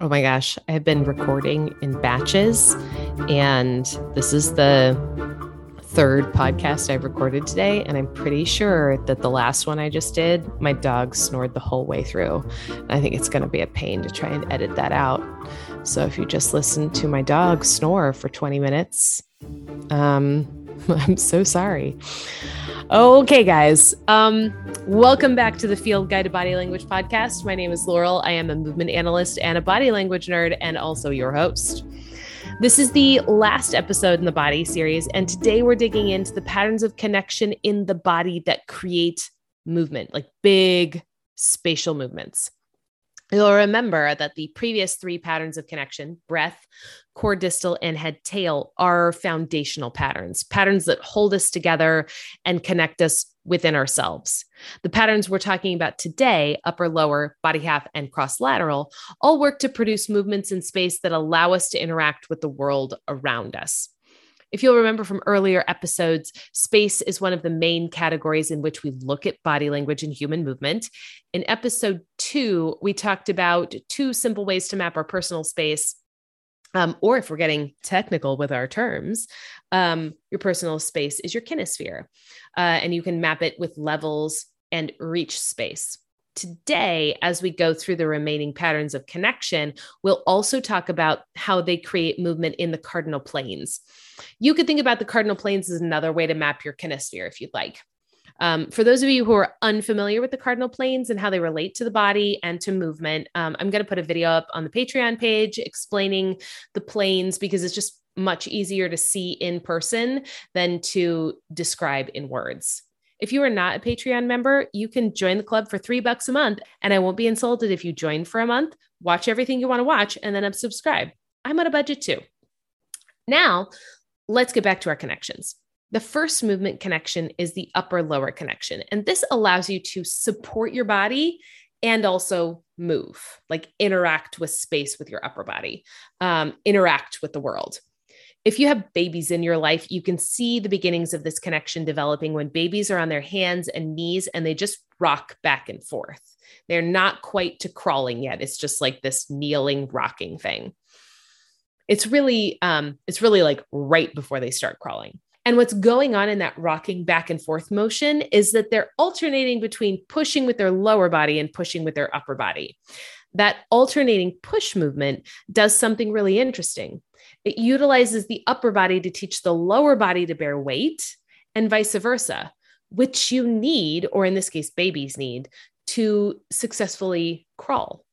Oh my gosh, I have been recording in batches, and this is the third podcast I've recorded today. And I'm pretty sure that the last one I just did, my dog snored the whole way through. And I think it's going to be a pain to try and edit that out. So if you just listen to my dog snore for 20 minutes, um, I'm so sorry. Okay, guys. Um, welcome back to the Field Guide to Body Language podcast. My name is Laurel. I am a movement analyst and a body language nerd, and also your host. This is the last episode in the body series, and today we're digging into the patterns of connection in the body that create movement, like big spatial movements. You'll remember that the previous three patterns of connection breath, core distal, and head tail are foundational patterns, patterns that hold us together and connect us within ourselves. The patterns we're talking about today, upper, lower, body half, and cross lateral, all work to produce movements in space that allow us to interact with the world around us. If you'll remember from earlier episodes, space is one of the main categories in which we look at body language and human movement. In episode two, we talked about two simple ways to map our personal space. Um, or if we're getting technical with our terms, um, your personal space is your kinesphere. Uh, and you can map it with levels and reach space. Today, as we go through the remaining patterns of connection, we'll also talk about how they create movement in the cardinal planes. You could think about the cardinal planes as another way to map your kinesphere if you'd like. Um, for those of you who are unfamiliar with the cardinal planes and how they relate to the body and to movement, um, I'm going to put a video up on the Patreon page explaining the planes because it's just much easier to see in person than to describe in words. If you are not a Patreon member, you can join the club for three bucks a month. And I won't be insulted if you join for a month, watch everything you want to watch, and then unsubscribe. I'm on a budget too. Now, let's get back to our connections. The first movement connection is the upper lower connection. And this allows you to support your body and also move, like interact with space with your upper body, um, interact with the world if you have babies in your life, you can see the beginnings of this connection developing when babies are on their hands and knees and they just rock back and forth. They're not quite to crawling yet. It's just like this kneeling, rocking thing. It's really, um, it's really like right before they start crawling. And what's going on in that rocking back and forth motion is that they're alternating between pushing with their lower body and pushing with their upper body. That alternating push movement does something really interesting it utilizes the upper body to teach the lower body to bear weight and vice versa, which you need, or in this case, babies need, to successfully crawl.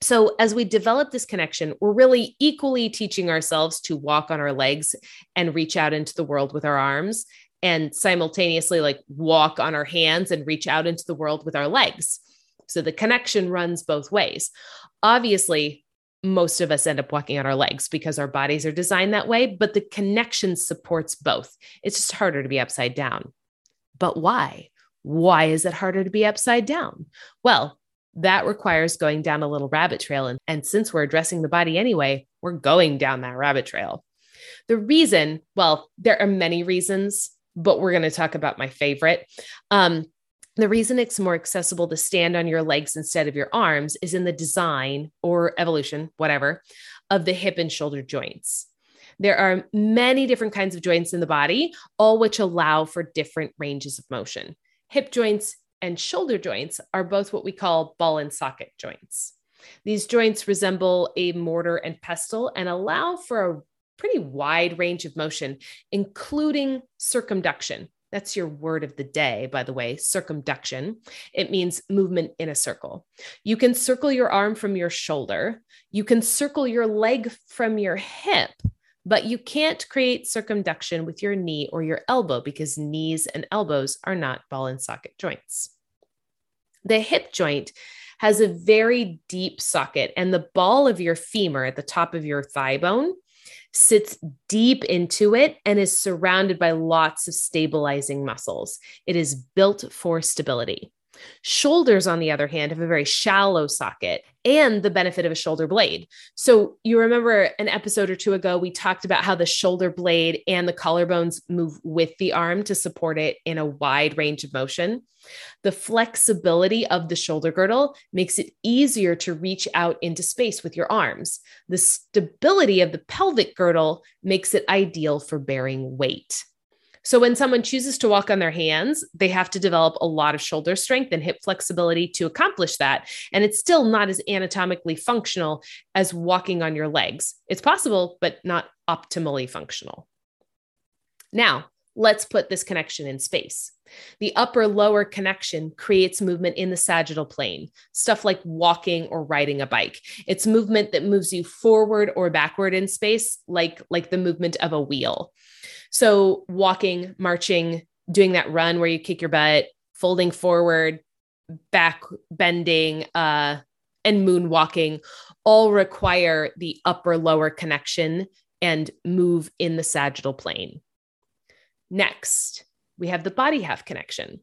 So, as we develop this connection, we're really equally teaching ourselves to walk on our legs and reach out into the world with our arms, and simultaneously, like walk on our hands and reach out into the world with our legs. So, the connection runs both ways. Obviously, most of us end up walking on our legs because our bodies are designed that way, but the connection supports both. It's just harder to be upside down. But why? Why is it harder to be upside down? Well, that requires going down a little rabbit trail. And, and since we're addressing the body anyway, we're going down that rabbit trail. The reason, well, there are many reasons, but we're going to talk about my favorite. Um, the reason it's more accessible to stand on your legs instead of your arms is in the design or evolution, whatever, of the hip and shoulder joints. There are many different kinds of joints in the body, all which allow for different ranges of motion. Hip joints and shoulder joints are both what we call ball and socket joints. These joints resemble a mortar and pestle and allow for a pretty wide range of motion, including circumduction, that's your word of the day, by the way, circumduction. It means movement in a circle. You can circle your arm from your shoulder. You can circle your leg from your hip, but you can't create circumduction with your knee or your elbow because knees and elbows are not ball and socket joints. The hip joint has a very deep socket, and the ball of your femur at the top of your thigh bone sits deep into it and is surrounded by lots of stabilizing muscles. It is built for stability. Shoulders, on the other hand, have a very shallow socket and the benefit of a shoulder blade. So, you remember an episode or two ago, we talked about how the shoulder blade and the collarbones move with the arm to support it in a wide range of motion. The flexibility of the shoulder girdle makes it easier to reach out into space with your arms. The stability of the pelvic girdle makes it ideal for bearing weight. So when someone chooses to walk on their hands, they have to develop a lot of shoulder strength and hip flexibility to accomplish that. And it's still not as anatomically functional as walking on your legs. It's possible, but not optimally functional. Now, let's put this connection in space. The upper lower connection creates movement in the sagittal plane, stuff like walking or riding a bike. It's movement that moves you forward or backward in space, like, like the movement of a wheel. So, walking, marching, doing that run where you kick your butt, folding forward, back bending, uh, and moonwalking all require the upper lower connection and move in the sagittal plane. Next, we have the body half connection.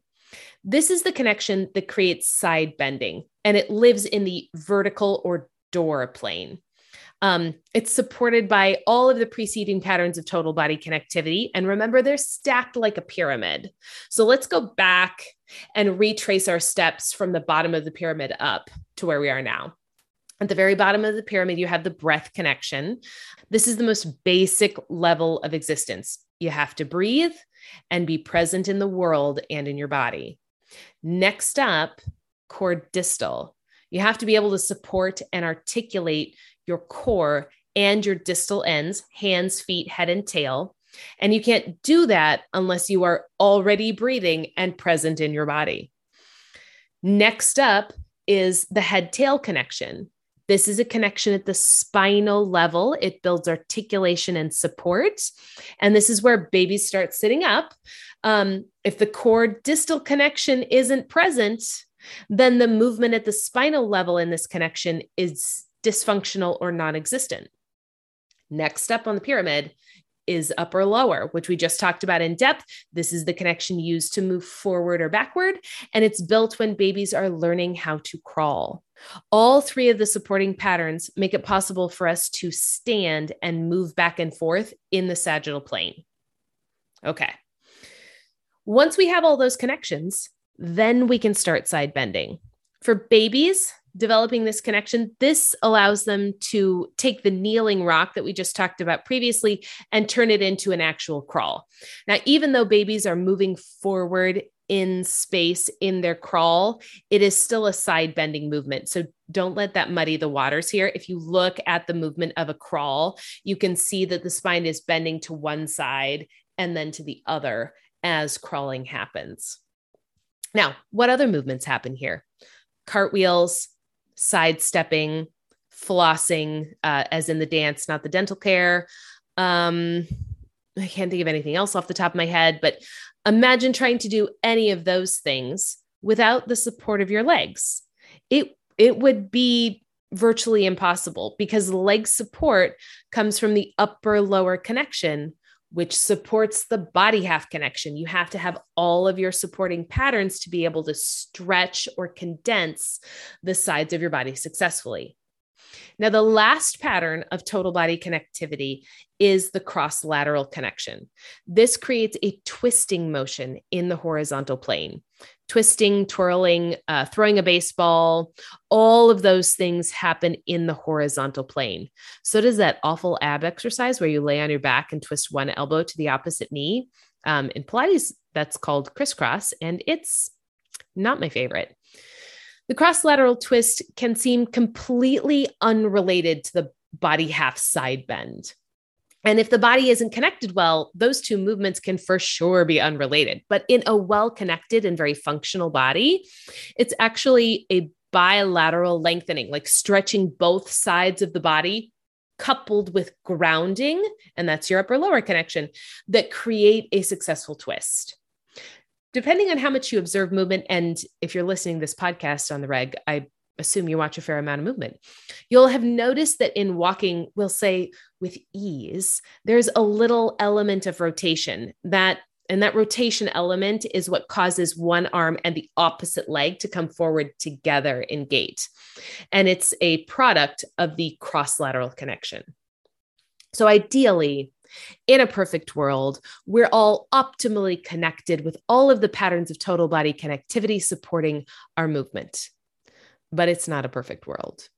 This is the connection that creates side bending, and it lives in the vertical or door plane. Um, it's supported by all of the preceding patterns of total body connectivity. And remember, they're stacked like a pyramid. So let's go back and retrace our steps from the bottom of the pyramid up to where we are now. At the very bottom of the pyramid, you have the breath connection. This is the most basic level of existence. You have to breathe and be present in the world and in your body. Next up, core distal. You have to be able to support and articulate your core and your distal ends, hands, feet, head, and tail. And you can't do that unless you are already breathing and present in your body. Next up is the head tail connection. This is a connection at the spinal level. It builds articulation and support. And this is where babies start sitting up. Um, if the core distal connection isn't present, then the movement at the spinal level in this connection is dysfunctional or non existent. Next step on the pyramid is upper lower, which we just talked about in depth. This is the connection used to move forward or backward, and it's built when babies are learning how to crawl. All three of the supporting patterns make it possible for us to stand and move back and forth in the sagittal plane. Okay. Once we have all those connections, then we can start side bending. For babies, developing this connection, this allows them to take the kneeling rock that we just talked about previously and turn it into an actual crawl. Now, even though babies are moving forward in space in their crawl, it is still a side bending movement. So don't let that muddy the waters here. If you look at the movement of a crawl, you can see that the spine is bending to one side and then to the other as crawling happens. Now, what other movements happen here? Cartwheels, sidestepping, flossing, uh, as in the dance, not the dental care. Um, I can't think of anything else off the top of my head, but imagine trying to do any of those things without the support of your legs. It it would be virtually impossible because leg support comes from the upper lower connection which supports the body half connection. You have to have all of your supporting patterns to be able to stretch or condense the sides of your body successfully. Now, the last pattern of total body connectivity is the cross lateral connection. This creates a twisting motion in the horizontal plane. Twisting, twirling, uh, throwing a baseball, all of those things happen in the horizontal plane. So does that awful ab exercise where you lay on your back and twist one elbow to the opposite knee. Um, in Pilates, that's called crisscross, and it's not my favorite. The cross lateral twist can seem completely unrelated to the body half side bend. And if the body isn't connected well, those two movements can for sure be unrelated. But in a well connected and very functional body, it's actually a bilateral lengthening, like stretching both sides of the body coupled with grounding, and that's your upper lower connection, that create a successful twist depending on how much you observe movement, and if you're listening this podcast on the reg, I assume you watch a fair amount of movement. You'll have noticed that in walking, we'll say with ease, there's a little element of rotation that And that rotation element is what causes one arm and the opposite leg to come forward together in gait. And it's a product of the cross lateral connection. So, ideally, in a perfect world, we're all optimally connected with all of the patterns of total body connectivity supporting our movement. But it's not a perfect world.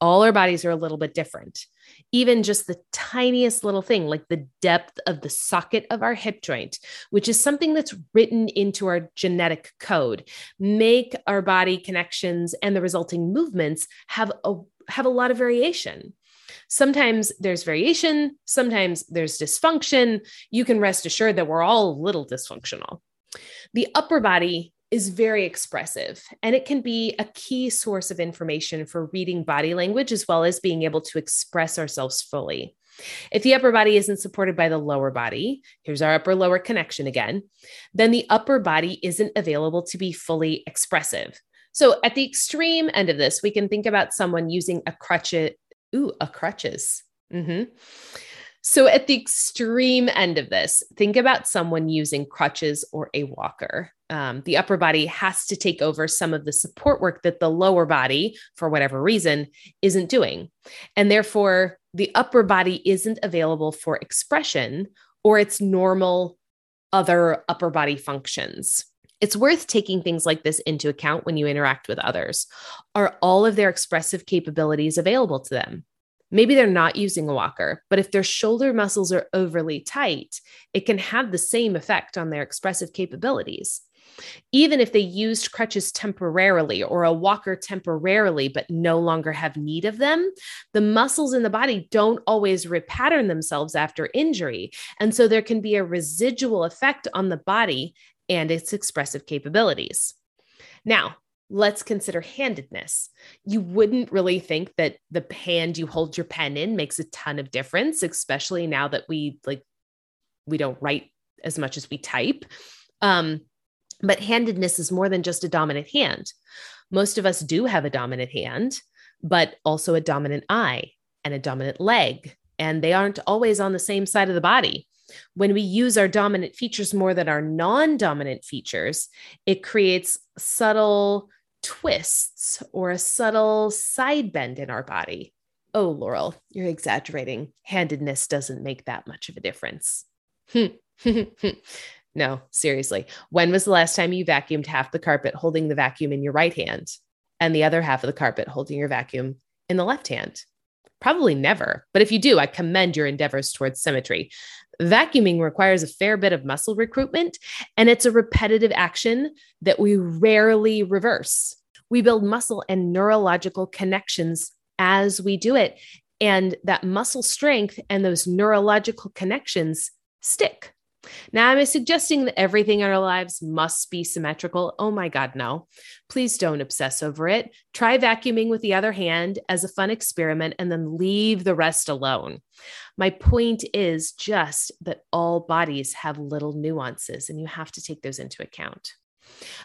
All our bodies are a little bit different. Even just the tiniest little thing, like the depth of the socket of our hip joint, which is something that's written into our genetic code, make our body connections and the resulting movements have a have a lot of variation. Sometimes there's variation, sometimes there's dysfunction. You can rest assured that we're all a little dysfunctional. The upper body is very expressive and it can be a key source of information for reading body language as well as being able to express ourselves fully. If the upper body isn't supported by the lower body, here's our upper lower connection again, then the upper body isn't available to be fully expressive. So at the extreme end of this, we can think about someone using a crutch, ooh, a crutches. Mm-hmm. So, at the extreme end of this, think about someone using crutches or a walker. Um, the upper body has to take over some of the support work that the lower body, for whatever reason, isn't doing. And therefore, the upper body isn't available for expression or its normal other upper body functions. It's worth taking things like this into account when you interact with others. Are all of their expressive capabilities available to them? Maybe they're not using a walker, but if their shoulder muscles are overly tight, it can have the same effect on their expressive capabilities. Even if they used crutches temporarily or a walker temporarily, but no longer have need of them, the muscles in the body don't always repattern themselves after injury. And so there can be a residual effect on the body and its expressive capabilities. Now, let's consider handedness. You wouldn't really think that the hand you hold your pen in makes a ton of difference, especially now that we like we don't write as much as we type. Um, but handedness is more than just a dominant hand. Most of us do have a dominant hand, but also a dominant eye and a dominant leg, and they aren't always on the same side of the body. When we use our dominant features more than our non dominant features, it creates subtle twists or a subtle side bend in our body. Oh, Laurel, you're exaggerating. Handedness doesn't make that much of a difference. no, seriously. When was the last time you vacuumed half the carpet holding the vacuum in your right hand and the other half of the carpet holding your vacuum in the left hand? Probably never. But if you do, I commend your endeavors towards symmetry. Vacuuming requires a fair bit of muscle recruitment, and it's a repetitive action that we rarely reverse. We build muscle and neurological connections as we do it. And that muscle strength and those neurological connections stick. Now, am I suggesting that everything in our lives must be symmetrical? Oh my God, no. Please don't obsess over it. Try vacuuming with the other hand as a fun experiment and then leave the rest alone. My point is just that all bodies have little nuances and you have to take those into account.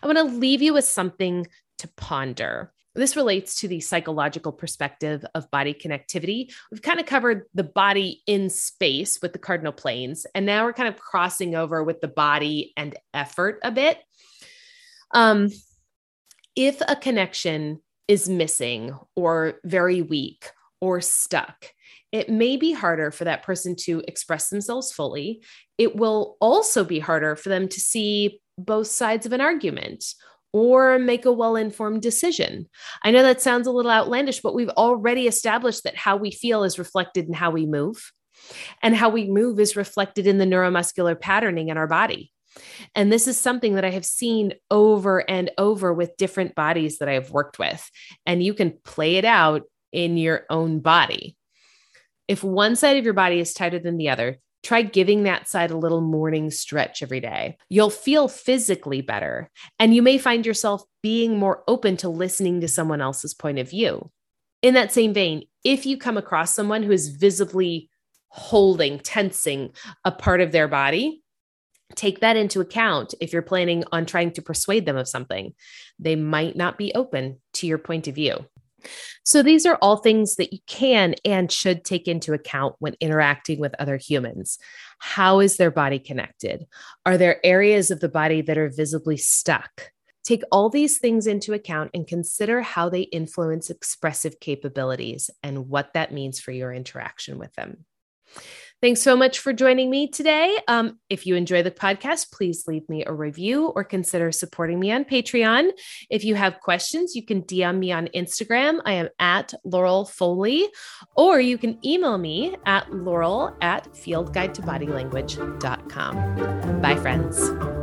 I want to leave you with something to ponder. This relates to the psychological perspective of body connectivity. We've kind of covered the body in space with the cardinal planes, and now we're kind of crossing over with the body and effort a bit. Um, if a connection is missing or very weak or stuck, it may be harder for that person to express themselves fully. It will also be harder for them to see both sides of an argument or make a well informed decision. I know that sounds a little outlandish, but we've already established that how we feel is reflected in how we move, and how we move is reflected in the neuromuscular patterning in our body. And this is something that I have seen over and over with different bodies that I have worked with. And you can play it out in your own body. If one side of your body is tighter than the other, Try giving that side a little morning stretch every day. You'll feel physically better, and you may find yourself being more open to listening to someone else's point of view. In that same vein, if you come across someone who is visibly holding, tensing a part of their body, take that into account if you're planning on trying to persuade them of something. They might not be open to your point of view. So, these are all things that you can and should take into account when interacting with other humans. How is their body connected? Are there areas of the body that are visibly stuck? Take all these things into account and consider how they influence expressive capabilities and what that means for your interaction with them. Thanks so much for joining me today. Um, if you enjoy the podcast, please leave me a review or consider supporting me on Patreon. If you have questions, you can DM me on Instagram. I am at Laurel Foley, or you can email me at laurel at fieldguidetobodylanguage.com. Bye, friends.